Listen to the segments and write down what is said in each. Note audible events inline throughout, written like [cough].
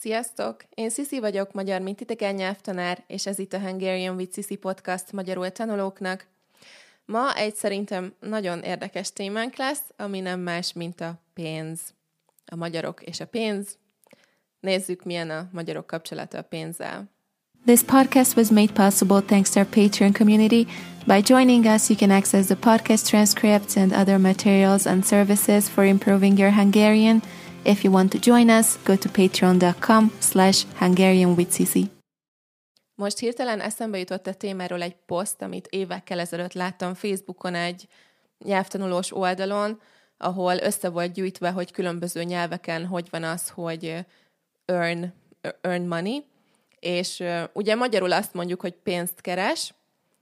Sziasztok! Én Sziszi vagyok, magyar mint titeken nyelvtanár, és ez itt a Hungarian with Sisi podcast magyarul tanulóknak. Ma egy szerintem nagyon érdekes témánk lesz, ami nem más, mint a pénz. A magyarok és a pénz. Nézzük, milyen a magyarok kapcsolata a pénzzel. This podcast was made possible thanks to our Patreon community. By joining us, you can access the podcast transcripts and other materials and services for improving your Hungarian – If you want to join us, go to patreon.com slash Hungarian with Sisi. Most hirtelen eszembe jutott a témáról egy poszt, amit évekkel ezelőtt láttam Facebookon egy nyelvtanulós oldalon, ahol össze volt gyűjtve, hogy különböző nyelveken hogy van az, hogy earn, earn money, és ugye magyarul azt mondjuk, hogy pénzt keres,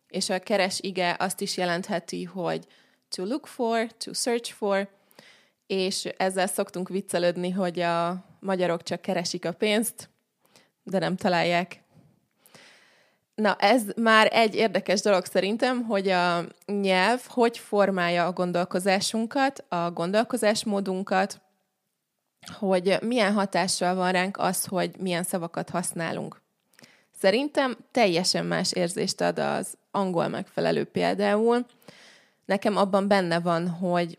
és a keres ige azt is jelentheti, hogy to look for, to search for, és ezzel szoktunk viccelődni, hogy a magyarok csak keresik a pénzt, de nem találják. Na, ez már egy érdekes dolog szerintem, hogy a nyelv hogy formálja a gondolkozásunkat, a gondolkozásmódunkat, hogy milyen hatással van ránk az, hogy milyen szavakat használunk. Szerintem teljesen más érzést ad az angol megfelelő például. Nekem abban benne van, hogy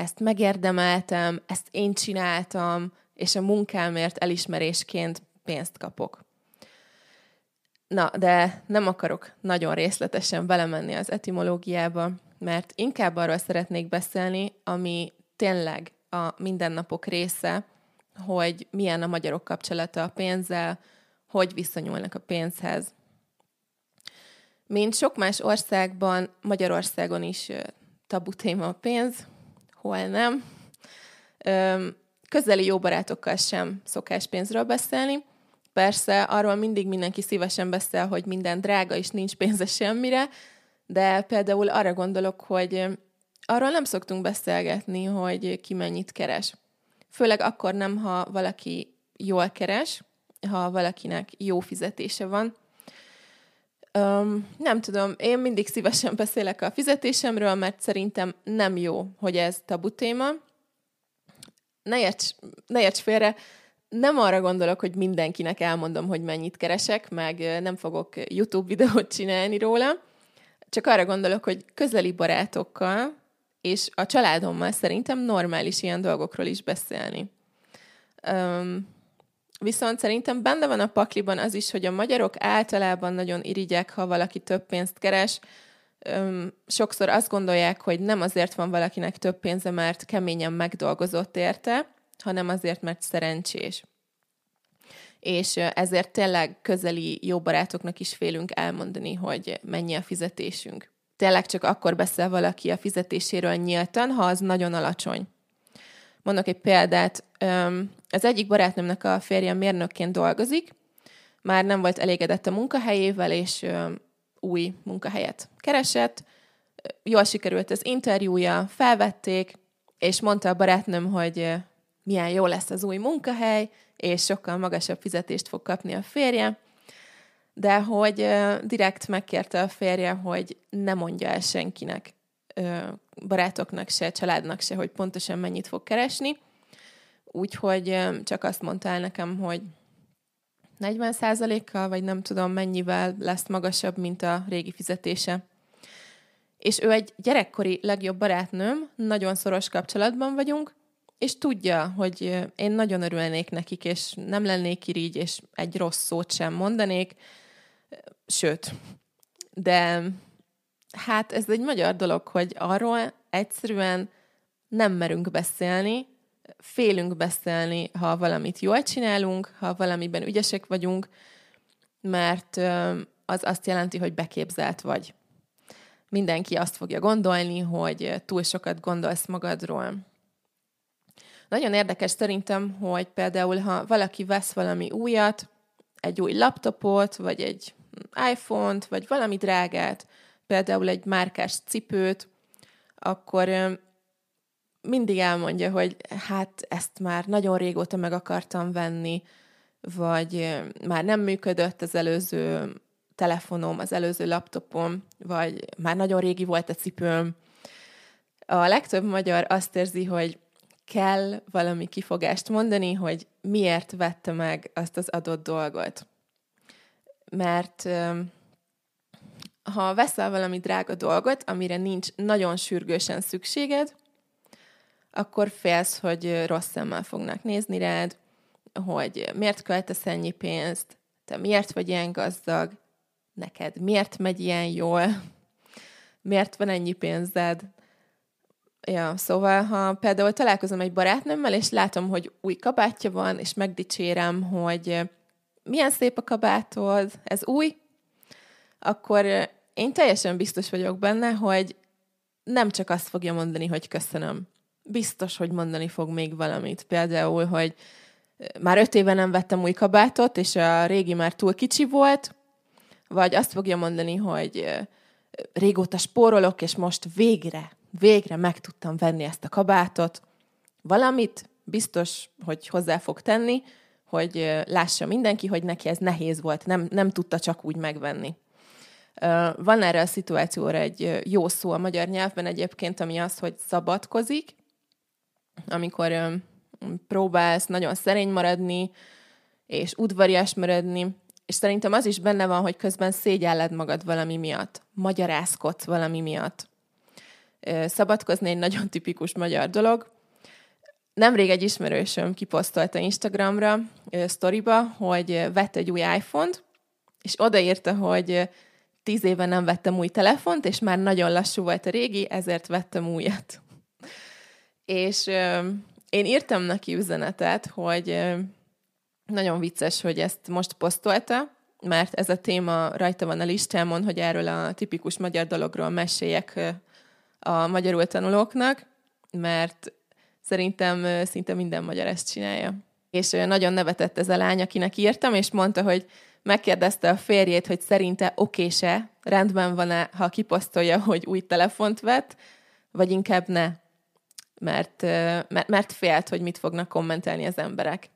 ezt megérdemeltem, ezt én csináltam, és a munkámért elismerésként pénzt kapok. Na, de nem akarok nagyon részletesen belemenni az etimológiába, mert inkább arról szeretnék beszélni, ami tényleg a mindennapok része, hogy milyen a magyarok kapcsolata a pénzzel, hogy viszonyulnak a pénzhez. Mint sok más országban, Magyarországon is tabu téma a pénz, hol nem. Közeli jó barátokkal sem szokás pénzről beszélni. Persze arról mindig mindenki szívesen beszél, hogy minden drága, és nincs pénze semmire, de például arra gondolok, hogy arról nem szoktunk beszélgetni, hogy ki mennyit keres. Főleg akkor nem, ha valaki jól keres, ha valakinek jó fizetése van. Um, nem tudom, én mindig szívesen beszélek a fizetésemről, mert szerintem nem jó, hogy ez tabu téma. Ne érts, ne érts félre, nem arra gondolok, hogy mindenkinek elmondom, hogy mennyit keresek, meg nem fogok YouTube videót csinálni róla, csak arra gondolok, hogy közeli barátokkal és a családommal szerintem normális ilyen dolgokról is beszélni. Um, Viszont szerintem benne van a pakliban az is, hogy a magyarok általában nagyon irigyek, ha valaki több pénzt keres. Öm, sokszor azt gondolják, hogy nem azért van valakinek több pénze, mert keményen megdolgozott érte, hanem azért, mert szerencsés. És ezért tényleg közeli jó barátoknak is félünk elmondani, hogy mennyi a fizetésünk. Tényleg csak akkor beszél valaki a fizetéséről nyíltan, ha az nagyon alacsony. Mondok egy példát. Az egyik barátnőmnek a férje mérnökként dolgozik, már nem volt elégedett a munkahelyével, és új munkahelyet keresett. Jól sikerült az interjúja, felvették, és mondta a barátnőm, hogy milyen jó lesz az új munkahely, és sokkal magasabb fizetést fog kapni a férje, de hogy direkt megkérte a férje, hogy ne mondja el senkinek, barátoknak se, családnak se, hogy pontosan mennyit fog keresni. Úgyhogy csak azt mondta el nekem, hogy 40%-kal, vagy nem tudom mennyivel lesz magasabb, mint a régi fizetése. És ő egy gyerekkori legjobb barátnőm, nagyon szoros kapcsolatban vagyunk, és tudja, hogy én nagyon örülnék nekik, és nem lennék irigy, és egy rossz szót sem mondanék, sőt, de hát ez egy magyar dolog, hogy arról egyszerűen nem merünk beszélni, félünk beszélni, ha valamit jól csinálunk, ha valamiben ügyesek vagyunk, mert az azt jelenti, hogy beképzelt vagy. Mindenki azt fogja gondolni, hogy túl sokat gondolsz magadról. Nagyon érdekes szerintem, hogy például, ha valaki vesz valami újat, egy új laptopot, vagy egy iPhone-t, vagy valami drágát, például egy márkás cipőt, akkor mindig elmondja, hogy hát ezt már nagyon régóta meg akartam venni, vagy már nem működött az előző telefonom, az előző laptopom, vagy már nagyon régi volt a cipőm. A legtöbb magyar azt érzi, hogy kell valami kifogást mondani, hogy miért vette meg azt az adott dolgot. Mert ha veszel valami drága dolgot, amire nincs nagyon sürgősen szükséged, akkor félsz, hogy rossz szemmel fognak nézni rád, hogy miért költesz ennyi pénzt, te miért vagy ilyen gazdag, neked miért megy ilyen jól, miért van ennyi pénzed. Ja, szóval, ha például találkozom egy barátnőmmel, és látom, hogy új kabátja van, és megdicsérem, hogy milyen szép a kabátod, ez új, akkor én teljesen biztos vagyok benne, hogy nem csak azt fogja mondani, hogy köszönöm. Biztos, hogy mondani fog még valamit. Például, hogy már öt éve nem vettem új kabátot, és a régi már túl kicsi volt, vagy azt fogja mondani, hogy régóta spórolok, és most végre, végre meg tudtam venni ezt a kabátot. Valamit biztos, hogy hozzá fog tenni, hogy lássa mindenki, hogy neki ez nehéz volt, nem, nem tudta csak úgy megvenni. Van erre a szituációra egy jó szó a magyar nyelvben egyébként, ami az, hogy szabadkozik, amikor próbálsz nagyon szerény maradni, és udvarias maradni, és szerintem az is benne van, hogy közben szégyelled magad valami miatt, magyarázkodsz valami miatt. Szabadkozni egy nagyon tipikus magyar dolog. Nemrég egy ismerősöm kiposztolta Instagramra, sztoriba, hogy vett egy új iPhone-t, és odaírta, hogy tíz éve nem vettem új telefont, és már nagyon lassú volt a régi, ezért vettem újat. És ö, én írtam neki üzenetet, hogy ö, nagyon vicces, hogy ezt most posztolta, mert ez a téma rajta van a listámon, hogy erről a tipikus magyar dologról meséljek a magyarul tanulóknak, mert szerintem szinte minden magyar ezt csinálja. És nagyon nevetett ez a lány, akinek írtam, és mondta, hogy megkérdezte a férjét, hogy szerinte okése, rendben van-e, ha kiposztolja, hogy új telefont vett, vagy inkább ne, mert, mert, mert félt, hogy mit fognak kommentelni az emberek.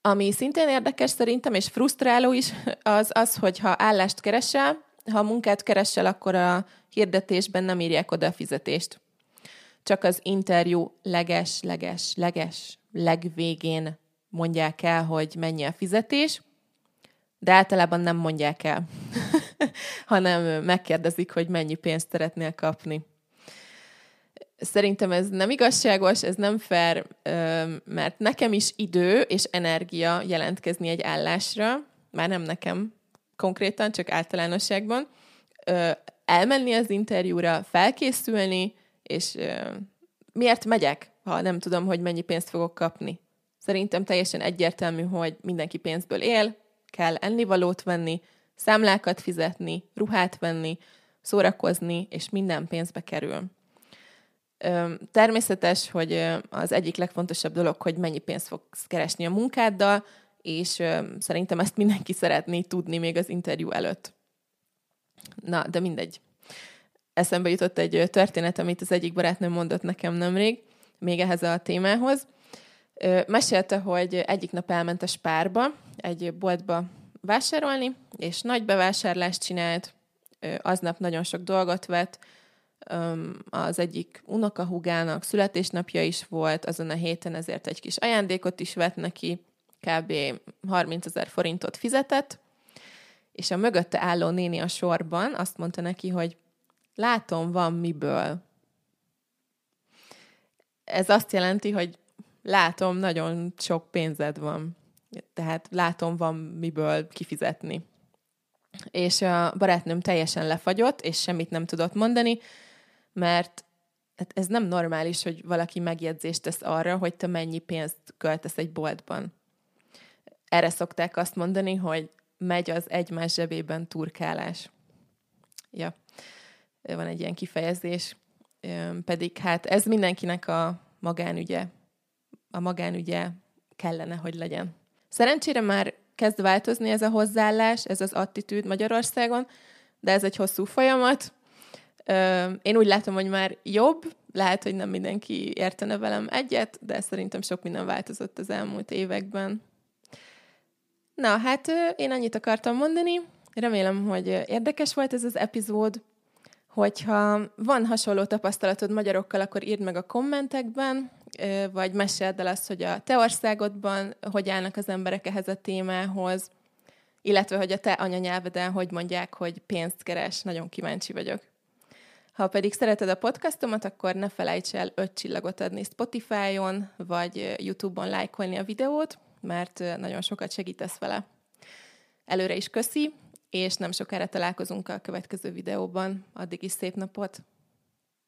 Ami szintén érdekes szerintem, és frusztráló is, [laughs] az az, hogy ha állást keresel, ha munkát keresel, akkor a hirdetésben nem írják oda a fizetést. Csak az interjú leges, leges, leges, legvégén mondják el, hogy mennyi a fizetés, de általában nem mondják el, [laughs] hanem megkérdezik, hogy mennyi pénzt szeretnél kapni. Szerintem ez nem igazságos, ez nem fair, mert nekem is idő és energia jelentkezni egy állásra, már nem nekem konkrétan, csak általánosságban, elmenni az interjúra, felkészülni, és miért megyek, ha nem tudom, hogy mennyi pénzt fogok kapni. Szerintem teljesen egyértelmű, hogy mindenki pénzből él, kell ennivalót venni, számlákat fizetni, ruhát venni, szórakozni, és minden pénzbe kerül. Természetes, hogy az egyik legfontosabb dolog, hogy mennyi pénzt fogsz keresni a munkáddal, és szerintem ezt mindenki szeretné tudni még az interjú előtt. Na, de mindegy. Eszembe jutott egy történet, amit az egyik barátnőm mondott nekem nemrég, még ehhez a témához. Mesélte, hogy egyik nap elment a spárba, egy boltba vásárolni, és nagy bevásárlást csinált, aznap nagyon sok dolgot vett, az egyik unokahúgának születésnapja is volt, azon a héten ezért egy kis ajándékot is vett neki, kb. 30 ezer forintot fizetett, és a mögötte álló néni a sorban azt mondta neki, hogy látom, van miből. Ez azt jelenti, hogy látom, nagyon sok pénzed van. Tehát látom, van miből kifizetni. És a barátnőm teljesen lefagyott, és semmit nem tudott mondani, mert hát ez nem normális, hogy valaki megjegyzést tesz arra, hogy te mennyi pénzt költesz egy boltban. Erre szokták azt mondani, hogy megy az egymás zsebében turkálás. Ja, van egy ilyen kifejezés, pedig hát ez mindenkinek a magánügye. A magánügye kellene, hogy legyen. Szerencsére már kezd változni ez a hozzáállás, ez az attitűd Magyarországon, de ez egy hosszú folyamat, én úgy látom, hogy már jobb, lehet, hogy nem mindenki értene velem egyet, de szerintem sok minden változott az elmúlt években. Na, hát én annyit akartam mondani. Remélem, hogy érdekes volt ez az epizód. Hogyha van hasonló tapasztalatod magyarokkal, akkor írd meg a kommentekben, vagy meséld el azt, hogy a te országodban hogy állnak az emberek ehhez a témához, illetve hogy a te anyanyelveden hogy mondják, hogy pénzt keres. Nagyon kíváncsi vagyok. Ha pedig szereted a podcastomat, akkor ne felejts el öt csillagot adni Spotify-on, vagy YouTube-on lájkolni a videót, mert nagyon sokat segítesz vele. Előre is köszi, és nem sokára találkozunk a következő videóban. Addig is szép napot!